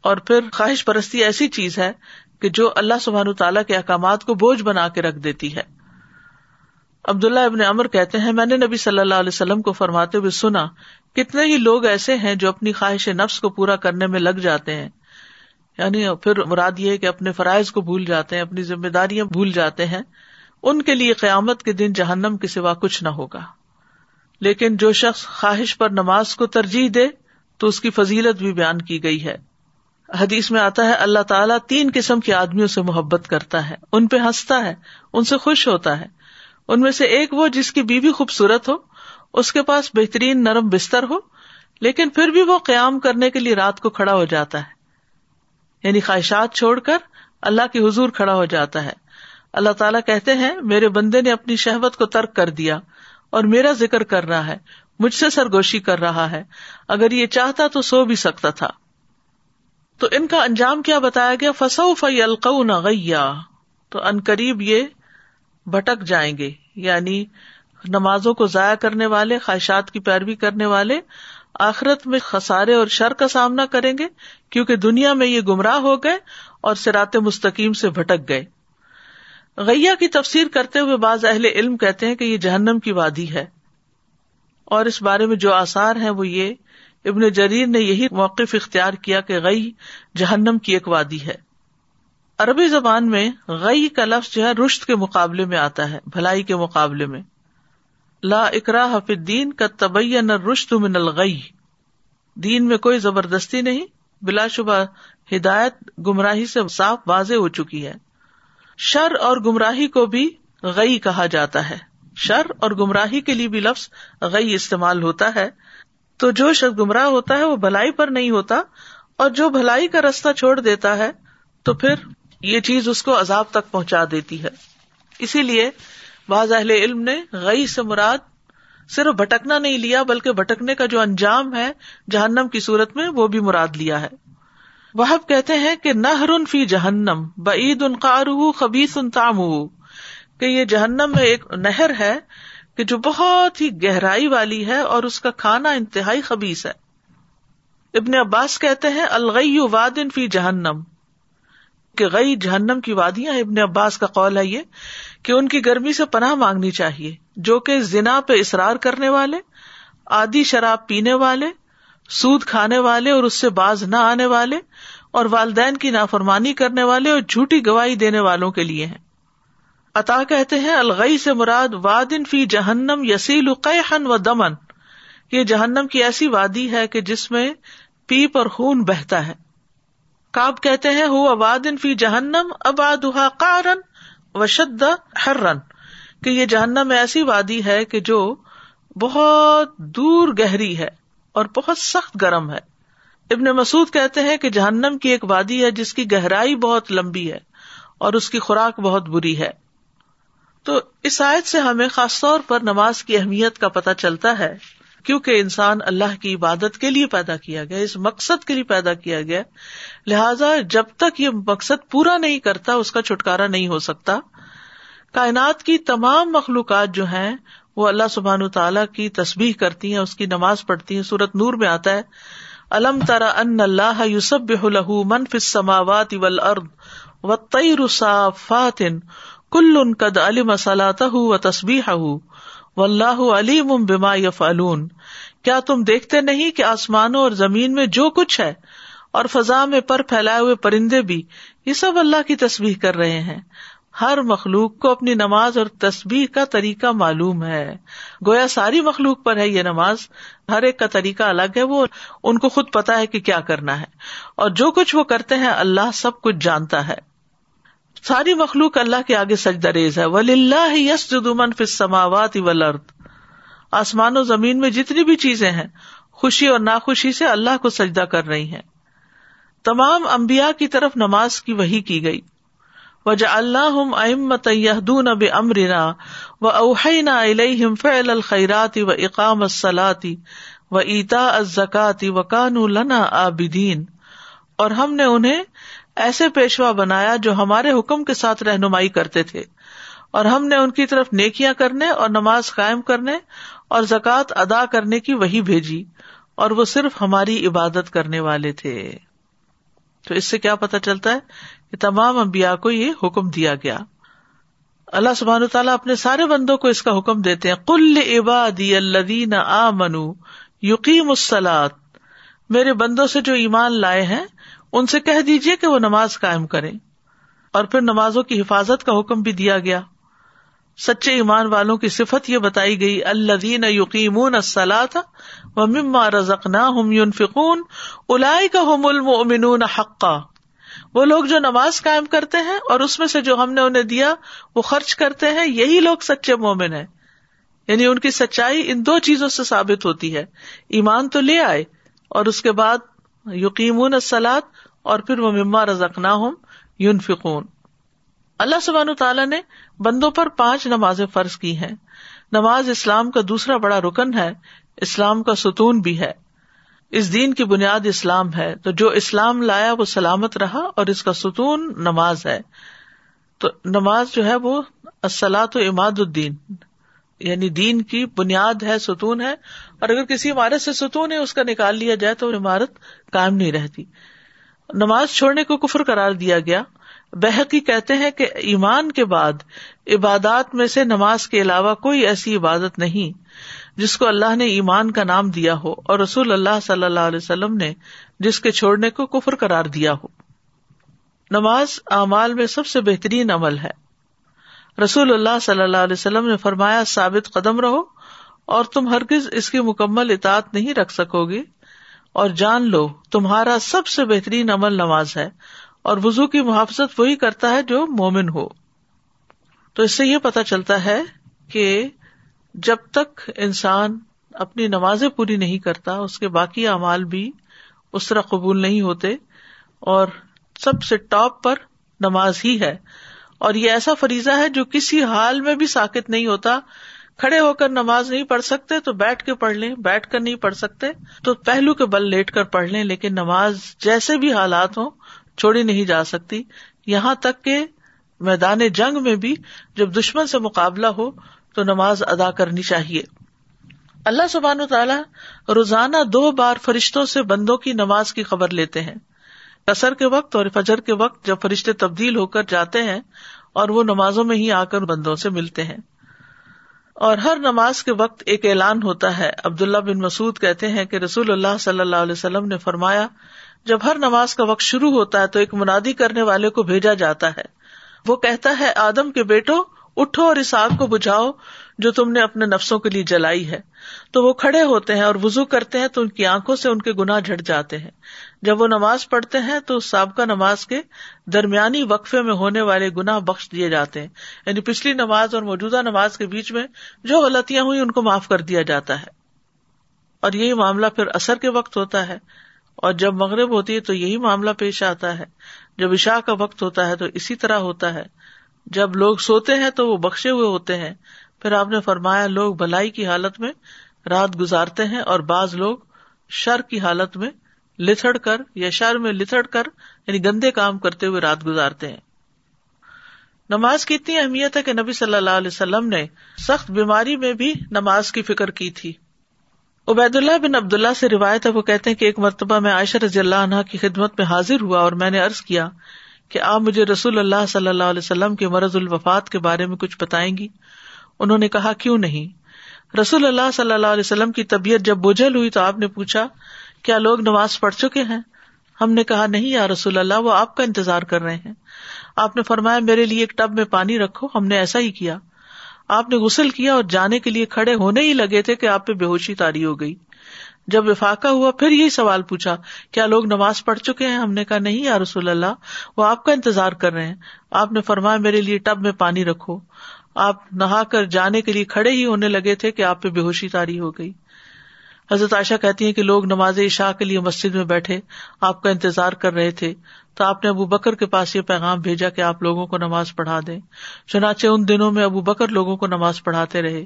اور پھر خواہش پرستی ایسی چیز ہے کہ جو اللہ سبحان تعالیٰ کے احکامات کو بوجھ بنا کے رکھ دیتی ہے۔ عبداللہ ابن امر کہتے ہیں، میں نے نبی صلی اللہ علیہ وسلم کو فرماتے ہوئے سنا، کتنے ہی لوگ ایسے ہیں جو اپنی خواہش نفس کو پورا کرنے میں لگ جاتے ہیں۔ یعنی پھر مراد یہ کہ اپنے فرائض کو بھول جاتے ہیں، اپنی ذمہ داریاں بھول جاتے ہیں۔ ان کے لیے قیامت کے دن جہنم کے سوا کچھ نہ ہوگا۔ لیکن جو شخص خواہش پر نماز کو ترجیح دے، تو اس کی فضیلت بھی بیان کی گئی ہے۔ حدیث میں آتا ہے، اللہ تعالیٰ تین قسم کے آدمیوں سے محبت کرتا ہے۔ ان پہ ہنستا ہے، ان سے خوش ہوتا ہے۔ ان میں سے ایک وہ جس کی بیوی خوبصورت ہو، اس کے پاس بہترین نرم بستر ہو، لیکن پھر بھی وہ قیام کرنے کے لیے رات کو کھڑا ہو جاتا ہے۔ یعنی خواہشات چھوڑ کر اللہ کی حضور کھڑا ہو جاتا ہے۔ اللہ تعالیٰ کہتے ہیں، میرے بندے نے اپنی شہبت کو ترک کر دیا۔ اور میرا ذکر کر رہا ہے، مجھ سے سرگوشی کر رہا ہے۔ اگر یہ چاہتا تو سو بھی سکتا تھا۔ تو ان کا انجام کیا بتایا گیا؟ فسو فی القیا تو ان قریب یہ بھٹک جائیں گے یعنی نمازوں کو ضائع کرنے والے، خواہشات کی پیروی کرنے والے آخرت میں خسارے اور شر کا سامنا کریں گے، کیونکہ دنیا میں یہ گمراہ ہو گئے اور سرات مستقیم سے بھٹک گئے۔ غیا کی تفسیر کرتے ہوئے بعض اہل علم کہتے ہیں کہ یہ جہنم کی وادی ہے۔ اور اس بارے میں جو آثار ہیں وہ یہ، ابن جریر نے یہی موقف اختیار کیا کہ غی جہنم کی ایک وادی ہے۔ عربی زبان میں غی کا لفظ جو ہے رشت کے مقابلے میں آتا ہے، بھلائی کے مقابلے میں۔ لا اکرا حف الدین کا تبین رشت من الغی دین میں کوئی زبردستی نہیں، بلا شبہ ہدایت گمراہی سے صاف واضح ہو چکی ہے۔ شر اور گمراہی کو بھی غی کہا جاتا ہے۔ شر اور گمراہی کے لیے بھی لفظ غی استعمال ہوتا ہے۔ تو جو شخص گمراہ ہوتا ہے وہ بھلائی پر نہیں ہوتا اور جو بھلائی کا رستہ چھوڑ دیتا ہے تو پھر یہ چیز اس کو عذاب تک پہنچا دیتی ہے۔ اسی لیے بعض اہل علم نے غی سے مراد صرف بھٹکنا نہیں لیا بلکہ بھٹکنے کا جو انجام ہے جہنم کی صورت میں وہ بھی مراد لیا ہے۔ وہ کہتے ہیں کہ نہ فی جہنم بعید ان قار خبیس ان تام کہ یہ جہنم میں ایک نہر ہے کہ جو بہت ہی گہرائی والی ہے اور اس کا کھانا انتہائی خبیص ہے۔ ابن عباس کہتے ہیں الغی وادن فی جہنم۔ کہ غی جہنم کی وادیاں ابن عباس کا قول ہے یہ، کہ ان کی گرمی سے پناہ مانگنی چاہیے۔ جو کہ زنا پہ اصرار کرنے والے آدھی شراب پینے والے سود کھانے والے اور اس سے باز نہ آنے والے اور والدین کی نافرمانی کرنے والے اور جھوٹی گواہی دینے والوں کے لیے ہیں۔ عطا کہتے ہیں الغئی سے مراد وادن فی جہنم یسیل قیحن و دمن یہ جہنم کی ایسی وادی ہے کہ جس میں پیپ اور خون بہتا ہے۔ کاب کہتے ہیں، ہوا وادن فی جہنم ابادہ قارن و شد ہر رن کہ یہ جہنم ایسی وادی ہے کہ جو بہت دور گہری ہے۔ اور بہت سخت گرم ہے۔ ابن مسعد کہتے ہیں کہ جہنم کی ایک وادی ہے جس کی گہرائی بہت لمبی ہے اور اس کی خوراک بہت بری ہے۔ تو اس آیت سے ہمیں خاص طور پر نماز کی اہمیت کا پتہ چلتا ہے، کیونکہ انسان اللہ کی عبادت کے لیے پیدا کیا گیا، اس مقصد کے لیے پیدا کیا گیا۔ لہذا جب تک یہ مقصد پورا نہیں کرتا، اس کا چھٹکارا نہیں ہو سکتا۔ کائنات کی تمام مخلوقات جو ہیں وہ اللہ سبحان تعالیٰ کی تصبیح کرتی ہیں، اس کی نماز پڑھتی ہیں۔ سورت نور میں آتا ہے، الم ترا ان اللہ یوسب الح منف سماوات ول ارد و تئی فاتن کل ان قد علم صلاح و تصبیح و اللہ علیم بما یفعلون۔ کیا تم دیکھتے نہیں کہ آسمانوں اور زمین میں جو کچھ ہے اور فضا میں پر پھیلائے ہوئے پرندے بھی، یہ سب اللہ کی تصویر کر رہے ہیں۔ ہر مخلوق کو اپنی نماز اور تصبیح کا طریقہ معلوم ہے۔ گویا ساری مخلوق پر ہے یہ نماز، ہر ایک کا طریقہ الگ ہے، وہ ان کو خود پتا ہے کہ کیا کرنا ہے۔ اور جو کچھ وہ کرتے ہیں، اللہ سب کچھ جانتا ہے۔ ساری مخلوق اللہ کے آگے سجدہ ریز ہے۔ ولی اللہ یس جدومن فسماوات ولرد آسمان و زمین میں جتنی بھی چیزیں ہیں، خوشی اور ناخوشی سے اللہ کو سجدہ کر رہی ہیں۔ تمام امبیا کی طرف نماز کی وہی کی گئی۔ وجہ اللہ امت یادون اب امرنا و اوہینا الہم فعل الخیراتی و اقام الصلاتی و ایتا الزکاتی و کانو لنا آبدین اور ہم نے انہیں ایسے پیشوا بنایا جو ہمارے حکم کے ساتھ رہنمائی کرتے تھے۔ اور ہم نے ان کی طرف نیکیاں کرنے اور نماز قائم کرنے اور زکوٰۃ ادا کرنے کی وہی بھیجی اور وہ صرف ہماری عبادت کرنے والے تھے۔ تو اس سے کیا پتا چلتا ہے تمام امبیا کو یہ حکم دیا گیا۔ اللہ سبحان تعالیٰ اپنے سارے بندوں کو اس کا حکم دیتے ہیں۔ کل عبادی الدین آ منو یقین میرے بندوں سے جو ایمان لائے ہیں، ان سے کہہ دیجیے کہ وہ نماز قائم کرے اور پھر نمازوں کی حفاظت کا حکم بھی دیا گیا۔ سچے ایمان والوں کی صفت یہ بتائی گئی اللہ یقین السلاۃ و مما رزقنا ہم یون فکون الائی کا ہم وہ لوگ جو نماز قائم کرتے ہیں اور اس میں سے جو ہم نے انہیں دیا، وہ خرچ کرتے ہیں، یہی لوگ سچے مومن ہیں۔ یعنی ان کی سچائی ان دو چیزوں سے ثابت ہوتی ہے۔ ایمان تو لے آئے اور اس کے بعد یقین السلاد اور پھر وہ مما رزقنا ہوں یون فکون اللہ سبحان تعالیٰ نے بندوں پر پانچ نمازیں فرض کی ہیں۔ نماز اسلام کا دوسرا بڑا رکن ہے، اسلام کا ستون بھی ہے۔ اس دین کی بنیاد اسلام ہے، تو جو اسلام لایا وہ سلامت رہا اور اس کا ستون نماز ہے۔ تو نماز جو ہے وہ اسلط و اماد الدین یعنی دین کی بنیاد ہے، ستون ہے۔ اور اگر کسی عمارت سے ستون ہے، اس کا نکال لیا جائے تو عمارت کائم نہیں رہتی۔ نماز چھوڑنے کو کفر قرار دیا گیا۔ بحقی کہتے ہیں کہ ایمان کے بعد عبادات میں سے نماز کے علاوہ کوئی ایسی عبادت نہیں۔ جس کو اللہ نے ایمان کا نام دیا ہو اور رسول اللہ صلی اللہ علیہ وسلم نے جس کے چھوڑنے کو کفر قرار دیا ہو۔ نماز اعمال میں سب سے بہترین عمل ہے۔ رسول اللہ صلی اللہ علیہ وسلم نے فرمایا، ثابت قدم رہو اور تم ہرگز اس کی مکمل اطاعت نہیں رکھ سکو گے۔ اور جان لو، تمہارا سب سے بہترین عمل نماز ہے اور وزو کی محافظت وہی کرتا ہے جو مومن ہو۔ تو اس سے یہ پتا چلتا ہے کہ جب تک انسان اپنی نمازیں پوری نہیں کرتا، اس کے باقی اعمال بھی اس طرح قبول نہیں ہوتے اور سب سے ٹاپ پر نماز ہی ہے۔ اور یہ ایسا فریضہ ہے جو کسی حال میں بھی ساکت نہیں ہوتا۔ کھڑے ہو کر نماز نہیں پڑھ سکتے تو بیٹھ کے پڑھ لیں، بیٹھ کر نہیں پڑھ سکتے تو پہلو کے بل لیٹ کر پڑھ لیں، لیکن نماز جیسے بھی حالات ہوں چھوڑی نہیں جا سکتی۔ یہاں تک کہ میدان جنگ میں بھی جب دشمن سے مقابلہ ہو تو نماز ادا کرنی چاہیے۔ اللہ سبحان و تعالیٰ روزانہ دو بار فرشتوں سے بندوں کی نماز کی خبر لیتے ہیں۔ کثر کے وقت اور فجر کے وقت جب فرشتے تبدیل ہو کر جاتے ہیں اور وہ نمازوں میں ہی آ کر بندوں سے ملتے ہیں۔ اور ہر نماز کے وقت ایک اعلان ہوتا ہے۔ عبداللہ بن مسعد کہتے ہیں کہ رسول اللہ صلی اللہ علیہ وسلم نے فرمایا، جب ہر نماز کا وقت شروع ہوتا ہے تو ایک منادی کرنے والے کو بھیجا جاتا ہے۔ وہ کہتا ہے، آدم کے بیٹو اٹھو اور اس آگ کو بجھاؤ جو تم نے اپنے نفسوں کے لیے جلائی ہے۔ تو وہ کھڑے ہوتے ہیں اور وزو کرتے ہیں تو ان کی آنکھوں سے ان کے گناہ جھٹ جاتے ہیں۔ جب وہ نماز پڑھتے ہیں تو سابقہ نماز کے درمیانی وقفے میں ہونے والے گناہ بخش دیے جاتے ہیں۔ یعنی پچھلی نماز اور موجودہ نماز کے بیچ میں جو غلطیاں ہوئی ان کو معاف کر دیا جاتا ہے۔ اور یہی معاملہ پھر اثر کے وقت ہوتا ہے۔ اور جب مغرب ہوتی ہے تو یہی معاملہ پیش آتا ہے۔ جب عشاء کا وقت ہوتا ہے تو اسی طرح ہوتا ہے۔ جب لوگ سوتے ہیں تو وہ بخشے ہوئے ہوتے ہیں۔ پھر آپ نے فرمایا، لوگ بھلائی کی حالت میں رات گزارتے ہیں اور بعض لوگ شر کی حالت میں لتڑ کر یا شر میں لتڑ کر یعنی گندے کام کرتے ہوئے رات گزارتے ہیں۔ نماز کی اتنی اہمیت ہے کہ نبی صلی اللہ علیہ وسلم نے سخت بیماری میں بھی نماز کی فکر کی تھی۔ عبید اللہ بن عبد اللہ سے روایت ہے، وہ کہتے ہیں کہ ایک مرتبہ میں عائشہ رضی اللہ عنہ کی خدمت میں حاضر ہوا اور میں نے ارض کیا کہ آپ مجھے رسول اللہ صلی اللہ علیہ وسلم کے مرض الوفات کے بارے میں کچھ بتائیں گی؟ انہوں نے کہا، کیوں نہیں؟ رسول اللہ صلی اللہ علیہ وسلم کی طبیعت جب بجھل ہوئی تو آپ نے پوچھا، کیا لوگ نماز پڑھ چکے ہیں؟ ہم نے کہا، نہیں یا رسول اللہ، وہ آپ کا انتظار کر رہے ہیں۔ آپ نے فرمایا، میرے لیے ایک ٹب میں پانی رکھو، ہم نے ایسا ہی کیا۔ آپ نے غسل کیا اور جانے کے لیے کھڑے ہونے ہی لگے تھے کہ آپ پہ بے ہوشی تاری ہو گئی۔ جب وفاقہ ہوا، پھر یہی سوال پوچھا، کیا لوگ نماز پڑھ چکے ہیں؟ ہم نے کہا، نہیں یا رسول اللہ، وہ آپ کا انتظار کر رہے ہیں۔ آپ نے فرمایا، میرے لیے ٹب میں پانی رکھو۔ آپ نہا کر جانے کے لیے کھڑے ہی ہونے لگے تھے کہ آپ پہ بے ہوشی تاری ہو گئی۔ حضرت عائشہ کہتی ہیں کہ لوگ نماز عشاء کے لیے مسجد میں بیٹھے، آپ کا انتظار کر رہے تھے، تو آپ نے ابو بکر کے پاس یہ پیغام بھیجا کہ آپ لوگوں کو نماز پڑھا دیں۔ چنانچہ ان دنوں میں ابو بکر لوگوں کو نماز پڑھاتے رہے۔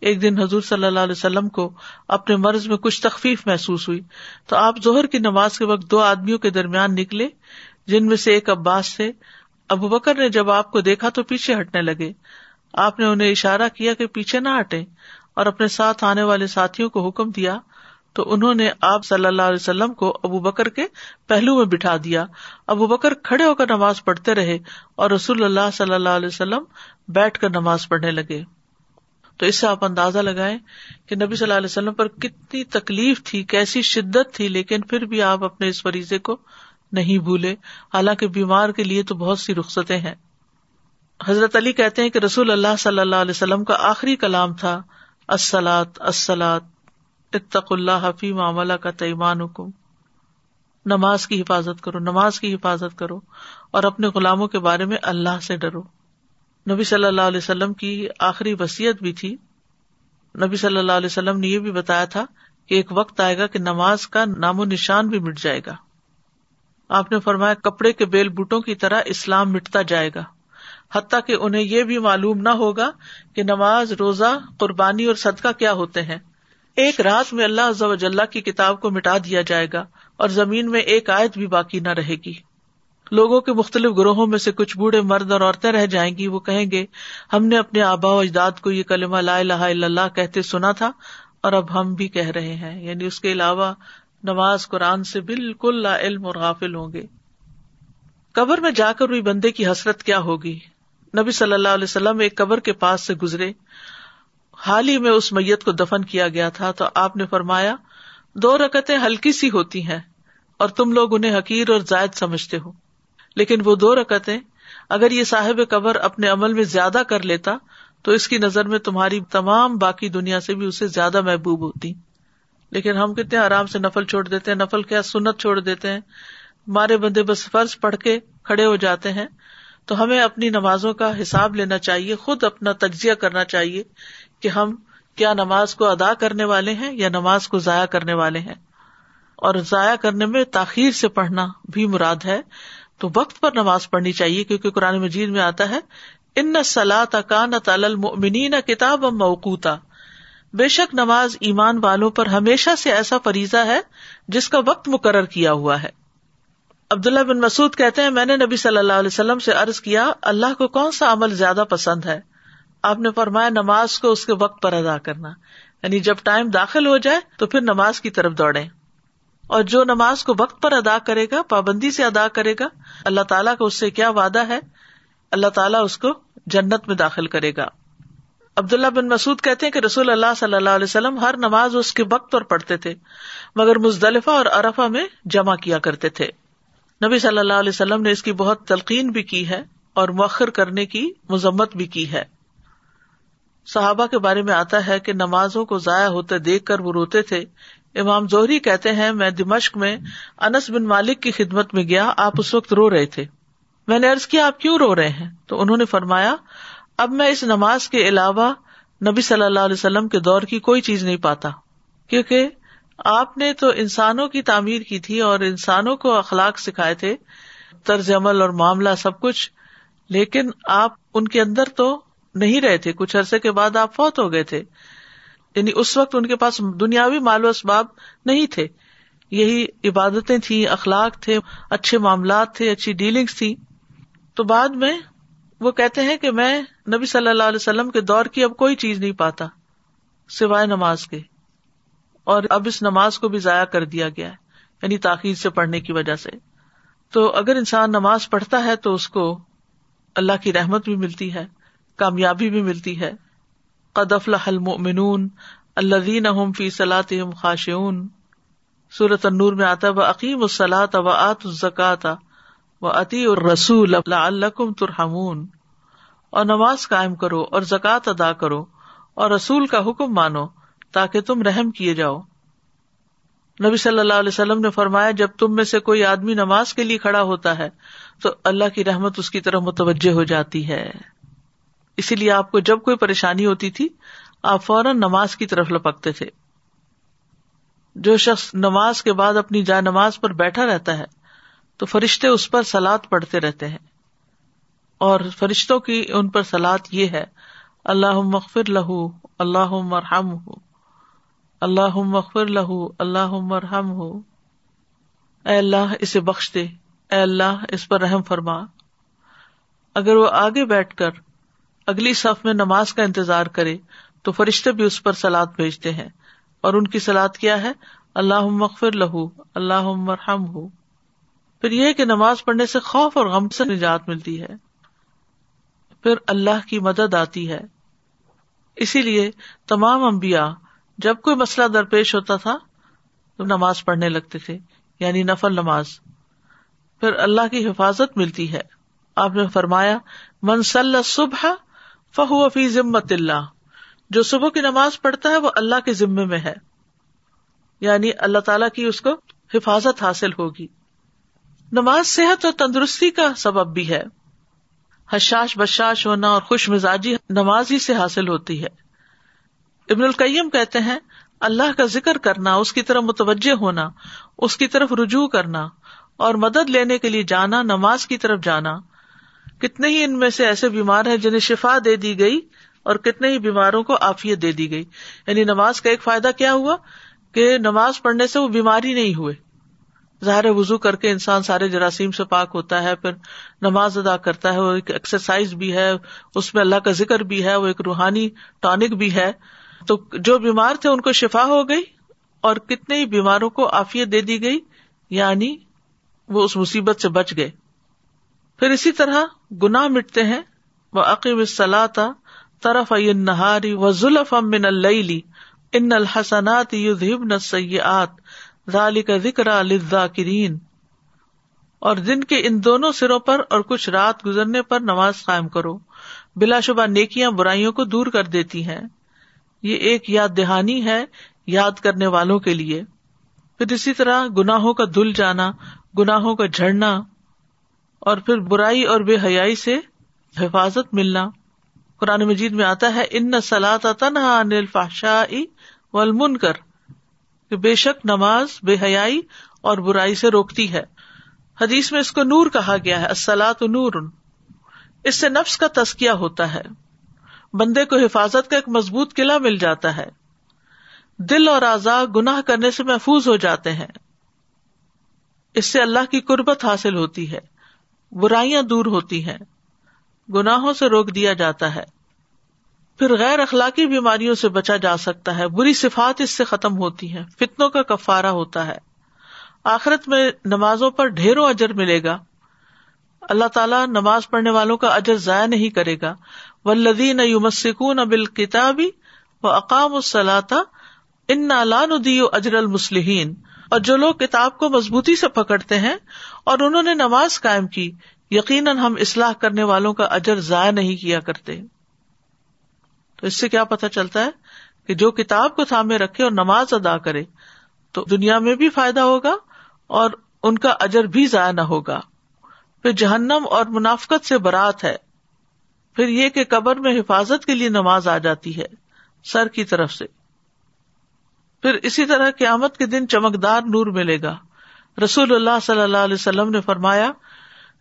ایک دن حضور صلی اللہ علیہ وسلم کو اپنے مرض میں کچھ تخفیف محسوس ہوئی۔ تو آپ ظہر کی نماز کے وقت دو آدمیوں کے درمیان نکلے، جن میں سے ایک عباس تھے۔ ابو بکر نے جب آپ کو دیکھا تو پیچھے ہٹنے لگے۔ آپ نے انہیں اشارہ کیا کہ پیچھے نہ ہٹے اور اپنے ساتھ آنے والے ساتھیوں کو حکم دیا تو انہوں نے آپ صلی اللہ علیہ وسلم کو ابو بکر کے پہلو میں بٹھا دیا۔ ابو بکر کھڑے ہو کر نماز پڑھتے رہے اور رسول اللہ صلی اللہ علیہ وسلم بیٹھ کر نماز پڑھنے لگے۔ تو اس سے آپ اندازہ لگائیں کہ نبی صلی اللہ علیہ وسلم پر کتنی تکلیف تھی، کیسی شدت تھی، لیکن پھر بھی آپ اپنے اس فریضے کو نہیں بھولے۔ حالانکہ بیمار کے لیے تو بہت سی رخصتیں ہیں۔ حضرت علی کہتے ہیں کہ رسول اللہ صلی اللہ علیہ وسلم کا آخری کلام تھا۔ السلاط السلاط اتق اللہ حفیع معاملہ کا تعیمان حکم نماز کی حفاظت کرو، نماز کی حفاظت کرو اور اپنے غلاموں کے بارے میں اللہ سے ڈرو۔ نبی صلی اللہ علیہ وسلم کی آخری وسیعت بھی تھی۔ نبی صلی اللہ علیہ وسلم نے یہ بھی بتایا تھا کہ ایک وقت آئے گا کہ نماز کا نام و نشان بھی مٹ جائے گا۔ آپ نے فرمایا کپڑے کے بیل بوٹوں کی طرح اسلام مٹتا جائے گا۔ حتیٰ کہ انہیں یہ بھی معلوم نہ ہوگا کہ نماز، روزہ، قربانی اور صدقہ کیا ہوتے ہیں۔ ایک رات میں اللہ کی کتاب کو مٹا دیا جائے گا اور زمین میں ایک آیت بھی باقی نہ رہے گی۔ لوگوں کے مختلف گروہوں میں سے کچھ بوڑھے مرد اور عورتیں رہ جائیں گی۔ وہ کہیں گے، ہم نے اپنے آبا و اجداد کو یہ کلمہ لا الہ الا اللہ کہتے سنا تھا اور اب ہم بھی کہہ رہے ہیں۔ یعنی اس کے علاوہ نماز قرآن سے بالکل لا علم اور غافل ہوں گے۔ قبر میں جا کر ہوئی بندے کی حسرت کیا ہوگی؟ نبی صلی اللہ علیہ وسلم ایک قبر کے پاس سے گزرے۔ حال ہی میں اس میت کو دفن کیا گیا تھا تو آپ نے فرمایا، دو رکتیں ہلکی سی ہوتی ہیں اور تم لوگ انہیں حقیر اور زائد سمجھتے ہو۔ لیکن وہ دو رکتیں، اگر یہ صاحب قبر اپنے عمل میں زیادہ کر لیتا تو اس کی نظر میں تمہاری تمام باقی دنیا سے بھی اسے زیادہ محبوب ہوتی۔ لیکن ہم کتنے آرام سے نفل چھوڑ دیتے ہیں، نفل کیا سنت چھوڑ دیتے ہیں۔ ہمارے بندے بس فرض پڑھ کے کھڑے ہو جاتے ہیں۔ تو ہمیں اپنی نمازوں کا حساب لینا چاہیے، خود اپنا تجزیہ کرنا چاہیے کہ ہم کیا نماز کو ادا کرنے والے ہیں یا نماز کو ضائع کرنے والے ہیں۔ اور ضائع کرنے میں تاخیر سے پڑھنا بھی مراد ہے۔ تو وقت پر نماز پڑھنی چاہیے کیونکہ قرآن مجید میں آتا ہے، ان سلا تکان تلمنی نہ کتاب موقوتا بے شک نماز ایمان والوں پر ہمیشہ سے ایسا فریضہ ہے جس کا وقت مقرر کیا ہوا ہے۔ عبداللہ بن مسعود کہتے ہیں، میں نے نبی صلی اللہ علیہ وسلم سے عرض کیا، اللہ کو کون سا عمل زیادہ پسند ہے؟ آپ نے فرمایا، نماز کو اس کے وقت پر ادا کرنا۔ یعنی جب ٹائم داخل ہو جائے، تو پھر نماز کی طرف دوڑے اور جو نماز کو وقت پر ادا کرے گا، پابندی سے ادا کرے گا، اللہ تعالیٰ کا اس سے کیا وعدہ ہے؟ اللہ تعالیٰ اس کو جنت میں داخل کرے گا۔ عبداللہ بن مسعد کہتے ہیں کہ رسول اللہ صلی اللہ علیہ وسلم ہر نماز اس کے وقت پر پڑھتے تھے، مگر مزدلفہ اور ارفا میں جمع کیا کرتے تھے۔ نبی صلی اللہ علیہ وسلم نے اس کی بہت تلقین بھی کی ہے اور مؤخر کرنے کی مذمت بھی کی ہے۔ صحابہ کے بارے میں آتا ہے کہ نمازوں کو ضائع ہوتے دیکھ کر وہ روتے تھے۔ امام زہری کہتے ہیں، میں دمشق میں انس بن مالک کی خدمت میں گیا، آپ اس وقت رو رہے تھے۔ میں نے ارض کیا، آپ کیوں رو رہے ہیں؟ تو انہوں نے فرمایا، اب میں اس نماز کے علاوہ نبی صلی اللہ علیہ وسلم کے دور کی کوئی چیز نہیں پاتا، کیونکہ آپ نے تو انسانوں کی تعمیر کی تھی اور انسانوں کو اخلاق سکھائے تھے، طرز عمل اور معاملہ سب کچھ، لیکن آپ ان کے اندر تو نہیں رہے تھے۔ کچھ عرصے کے بعد آپ فوت ہو گئے تھے۔ یعنی اس وقت ان کے پاس دنیاوی مال و اسباب نہیں تھے۔ یہی عبادتیں تھیں، اخلاق تھے، اچھے معاملات تھے، اچھی ڈیلنگس تھی تو بعد میں وہ کہتے ہیں کہ میں نبی صلی اللہ علیہ وسلم کے دور کی اب کوئی چیز نہیں پاتا، سوائے نماز کے۔ اور اب اس نماز کو بھی ضائع کر دیا گیا ہے یعنی تاخیر سے پڑھنے کی وجہ سے۔ تو اگر انسان نماز پڑھتا ہے تو اس کو اللہ کی رحمت بھی ملتی ہے، کامیابی بھی ملتی ہے۔ قدف المؤمنون الذین هم فی صلاتهم خاشعون۔ سورۃ النور میں آتا و عقیم الصلاۃ و آت الزکات و عطی الرسول لعلکم ترحمون۔ اور نماز قائم کرو اور زکوٰۃ ادا کرو اور رسول کا حکم مانو۔ تاکہ تم رحم کیے جاؤ۔ نبی صلی اللہ علیہ وسلم نے فرمایا، جب تم میں سے کوئی آدمی نماز کے لیے کھڑا ہوتا ہے، تو اللہ کی رحمت اس کی طرف متوجہ ہو جاتی ہے۔ اسی لیے آپ کو جب کوئی پریشانی ہوتی تھی، آپ فوراً نماز کی طرف لپکتے تھے۔ جو شخص نماز کے بعد اپنی جائے نماز پر بیٹھا رہتا ہے، تو فرشتے اس پر سلاد پڑھتے رہتے ہیں۔ اور فرشتوں کی ان پر سلاد یہ ہے اللہ مغفر لہو اللہ مرحم ہو اللہ مغفر لہو اللہ مرحم ہو اے اللہ، اسے بخش دے۔ اے اللہ، اس پر رحم فرما۔ اگر وہ آگے بیٹھ کر اگلی صف میں نماز کا انتظار کرے، تو فرشتے بھی اس پر سلاد بھیجتے ہیں۔ اور ان کی سلاد کیا ہے؟ اللہ مغفر لہو اللہ مرحم ہو پھر یہ کہ نماز پڑھنے سے خوف اور غم سے نجات ملتی ہے۔ پھر اللہ کی مدد آتی ہے۔ اسی لیے تمام امبیا جب کوئی مسئلہ درپیش ہوتا تھا تو نماز پڑھنے لگتے تھے یعنی نفل نماز۔ پھر اللہ کی حفاظت ملتی ہے۔ آپ نے فرمایا منسل صبح فہو فی ذمت اللہ۔ جو صبح کی نماز پڑھتا ہے، وہ اللہ کے ذمے میں ہے۔ یعنی اللہ تعالیٰ کی اس کو حفاظت حاصل ہوگی۔ نماز صحت اور تندرستی کا سبب بھی ہے۔ حشاش بشاش ہونا اور خوش مزاجی نماز ہی سے حاصل ہوتی ہے۔ ابن القیم کہتے ہیں، اللہ کا ذکر کرنا، اس کی طرف متوجہ ہونا، اس کی طرف رجوع کرنا، اور مدد لینے کے لیے جانا، نماز کی طرف جانا۔ کتنے ہی ان میں سے ایسے بیمار ہیں جنہیں شفا دے دی گئی اور کتنے ہی بیماروں کو آفیت دے دی گئی۔ یعنی نماز کا ایک فائدہ کیا ہوا؟ کہ نماز پڑھنے سے وہ بیماری نہیں ہوئے۔ ظاہر وضو کر کے انسان سارے جراثیم سے پاک ہوتا ہے، پھر نماز ادا کرتا ہے، وہ ایک ایکسرسائز بھی ہے، اس میں اللہ کا ذکر بھی ہے، وہ ایک روحانی ٹانک بھی ہے۔ تو جو بیمار تھے ان کو شفا ہو گئی اور کتنے ہی بیماروں کو آفیت دے دی گئی یعنی وہ اس مصیبت سے بچ گئے۔ پھر اسی طرح گنا مٹتے ہیں وہ عقیب صلاح طرف نہاری و ظلف امن اللی ان الحسنات یذہبن سیات ذالی کا ذکر اور دن کے ان دونوں سروں پر اور کچھ رات گزرنے پر نماز قائم کرو۔ بلا شبہ نیکیاں برائیوں کو دور کر دیتی ہیں۔ یہ ایک یاد دہانی ہے یاد کرنے والوں کے لیے۔ پھر اسی طرح گناہوں کا دھل جانا، گناہوں کا جھڑنا، اور پھر برائی اور بے حیائی سے حفاظت ملنا۔ قرآن مجید میں آتا ہے، ان سلاط تنہا انل فاشائی ولمن کر کہ بے شک نماز بے حیائی اور برائی سے روکتی ہے۔ حدیث میں اس کو نور کہا گیا ہے السلاط نور اس سے نفس کا تسکیہ ہوتا ہے۔ بندے کو حفاظت کا ایک مضبوط قلعہ مل جاتا ہے۔ دل اور آزاد گناہ کرنے سے محفوظ ہو جاتے ہیں۔ اس سے اللہ کی قربت حاصل ہوتی ہے۔ برائیاں دور ہوتی ہیں۔ گناہوں سے روک دیا جاتا ہے۔ پھر غیر اخلاقی بیماریوں سے بچا جا سکتا ہے۔ بری صفات اس سے ختم ہوتی ہیں۔ فتنوں کا کفارا ہوتا ہے۔ آخرت میں نمازوں پر ڈھیروں اجر ملے گا۔ اللہ تعالیٰ نماز پڑھنے والوں کا اجر ضائع نہیں کرے گا۔ ولدین یومسکون ابل کتابی و اقام الصلاطا ان نالان اجر المسلحین اور جو لوگ کتاب کو مضبوطی سے پکڑتے ہیں اور انہوں نے نماز قائم کی، یقیناً ہم اصلاح کرنے والوں کا اجر ضائع نہیں کیا کرتے۔ تو اس سے کیا پتا چلتا ہے کہ جو کتاب کو تھامے رکھے اور نماز ادا کرے، تو دنیا میں بھی فائدہ ہوگا اور ان کا اجر بھی ضائع نہ ہوگا۔ پھر جہنم اور منافقت سے برات ہے۔ پھر یہ کہ قبر میں حفاظت کے لیے نماز آ جاتی ہے سر کی طرف سے۔ پھر اسی طرح قیامت کے دن چمکدار نور ملے گا۔ رسول اللہ صلی اللہ علیہ وسلم نے فرمایا،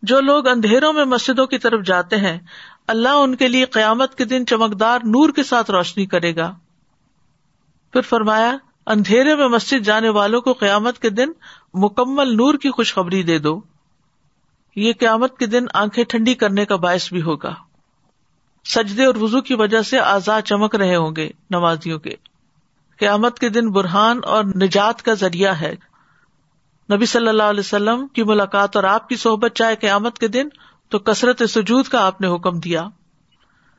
جو لوگ اندھیروں میں مسجدوں کی طرف جاتے ہیں، اللہ ان کے لیے قیامت کے دن چمکدار نور کے ساتھ روشنی کرے گا۔ پھر فرمایا، اندھیرے میں مسجد جانے والوں کو قیامت کے دن مکمل نور کی خوشخبری دے دو۔ یہ قیامت کے دن آنکھیں ٹھنڈی کرنے کا باعث بھی ہوگا۔ سجدے اور وزو کی وجہ سے آزاد چمک رہے ہوں گے نمازیوں کے۔ قیامت کے دن برہان اور نجات کا ذریعہ ہے۔ نبی صلی اللہ علیہ وسلم کی ملاقات اور آپ کی صحبت چاہے قیامت کے دن تو کثرت سجود کا آپ نے حکم دیا۔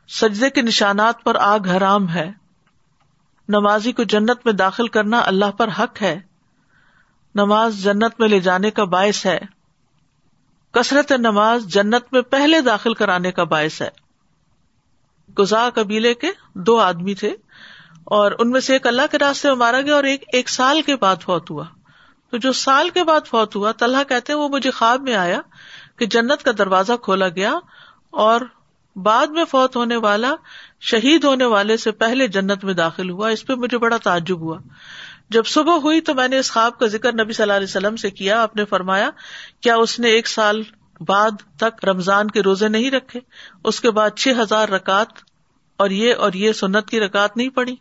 سجدے کے نشانات پر آگ حرام ہے۔ نمازی کو جنت میں داخل کرنا اللہ پر حق ہے۔ نماز جنت میں لے جانے کا باعث ہے۔ کثرت نماز جنت میں پہلے داخل کرانے کا باعث ہے۔ گزا قبیلے کے دو آدمی تھے اور ان میں سے ایک اللہ کے راستے میں مارا گیا اور ایک ایک سال کے بعد فوت ہوا۔ تو جو سال کے بعد فوت ہوا، طلحہ کہتے وہ مجھے خواب میں آیا کہ جنت کا دروازہ کھولا گیا اور بعد میں فوت ہونے والا، شہید ہونے والے سے پہلے جنت میں داخل ہوا۔ اس پہ مجھے بڑا تعجب ہوا۔ جب صبح ہوئی تو میں نے اس خواب کا ذکر نبی صلی اللہ علیہ وسلم سے کیا۔ آپ نے فرمایا، کیا اس نے ایک سال بعد تک رمضان کے روزے نہیں رکھے۔ اس کے بعد چھ ہزار رکعت اور یہ اور یہ سنت کی رکعت نہیں پڑی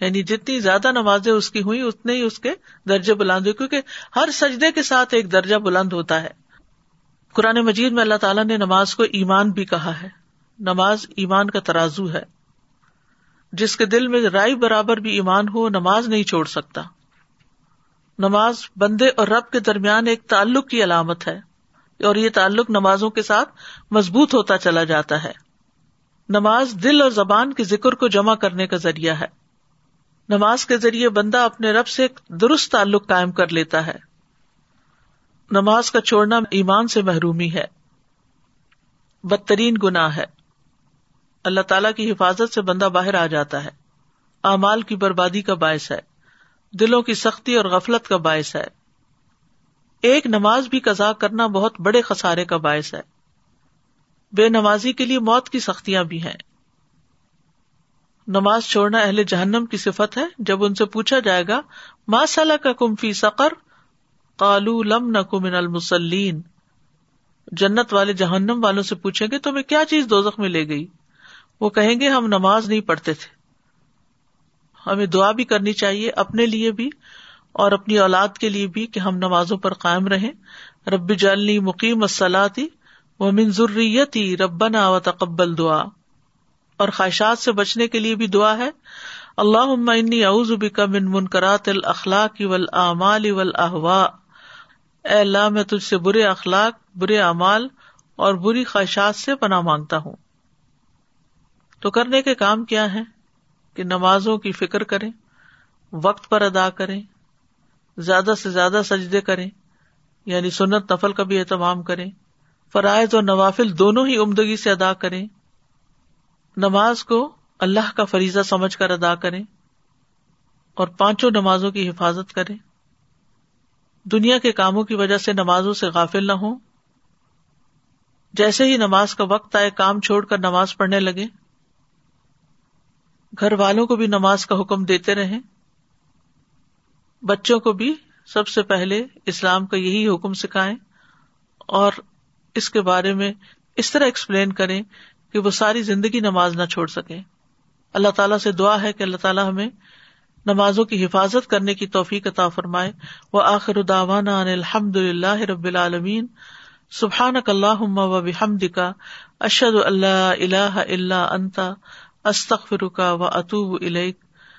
یعنی جتنی زیادہ نمازیں اس کی ہوئی اتنے ہی اس کے درجے بلند ہوئے۔ کیونکہ ہر سجدے کے ساتھ ایک درجہ بلند ہوتا ہے۔ قرآن مجید میں اللہ تعالیٰ نے نماز کو ایمان بھی کہا ہے۔ نماز ایمان کا ترازو ہے۔ جس کے دل میں رائی برابر بھی ایمان ہو، نماز نہیں چھوڑ سکتا۔ نماز بندے اور رب کے درمیان ایک تعلق کی علامت ہے۔ اور یہ تعلق نمازوں کے ساتھ مضبوط ہوتا چلا جاتا ہے۔ نماز دل اور زبان کے ذکر کو جمع کرنے کا ذریعہ ہے۔ نماز کے ذریعے بندہ اپنے رب سے ایک درست تعلق قائم کر لیتا ہے۔ نماز کا چھوڑنا ایمان سے محرومی ہے۔ بدترین گناہ ہے۔ اللہ تعالی کی حفاظت سے بندہ باہر آ جاتا ہے۔ اعمال کی بربادی کا باعث ہے۔ دلوں کی سختی اور غفلت کا باعث ہے۔ ایک نماز بھی قزا کرنا بہت بڑے خسارے کا باعث ہے۔ بے نمازی کے لیے موت کی سختیاں بھی ہیں۔ نماز چھوڑنا اہل جہنم کی صفت ہے۔ جب ان سے پوچھا جائے گا، ما سلا کا کم فی سقر؟ کالو لم نہ کم المسلین جنت والے جہنم والوں سے پوچھیں گے، تمہیں کیا چیز دو میں لے گئی؟ وہ کہیں گے، ہم نماز نہیں پڑھتے تھے۔ ہمیں دعا بھی کرنی چاہیے، اپنے لیے بھی۔ اور اپنی اولاد کے لیے بھی کہ ہم نمازوں پر قائم رہیں۔ رب جالنی مقیم السلاتی وہ منظریتی ربنا و تقبل دعا۔ اور خواہشات سے بچنے کے لیے بھی دعا ہے۔ اللہ انی اعوذ بک من منکرات الاخلاق والاعمال والاهواء اے اللہ، میں تجھ سے برے اخلاق، برے اعمال اور بری خواہشات سے پناہ مانگتا ہوں۔ تو کرنے کے کام کیا ہے کہ نمازوں کی فکر کریں، وقت پر ادا کریں زیادہ سے زیادہ سجدے کریں یعنی سنت نفل کا بھی اہتمام کریں، فرائض اور نوافل دونوں ہی عمدگی سے ادا کریں، نماز کو اللہ کا فریضہ سمجھ کر ادا کریں اور پانچوں نمازوں کی حفاظت کریں۔ دنیا کے کاموں کی وجہ سے نمازوں سے غافل نہ ہوں۔ جیسے ہی نماز کا وقت آئے، کام چھوڑ کر نماز پڑھنے لگے گھر والوں کو بھی نماز کا حکم دیتے رہے بچوں کو بھی سب سے پہلے اسلام کا یہی حکم سکھائے اور اس کے بارے میں اس طرح ایکسپلین کریں کہ وہ ساری زندگی نماز نہ چھوڑ سکے اللہ تعالیٰ سے دعا ہے کہ اللہ تعالیٰ ہمیں نمازوں کی حفاظت کرنے کی توفیق عطا فرمائے۔ وہ آخر داوانا الحمد اللہ رب العالمین۔ سبحان اللہ و بحمد کا اشد اللہ اللہ اللہ انتا استخ فرکا و اطوب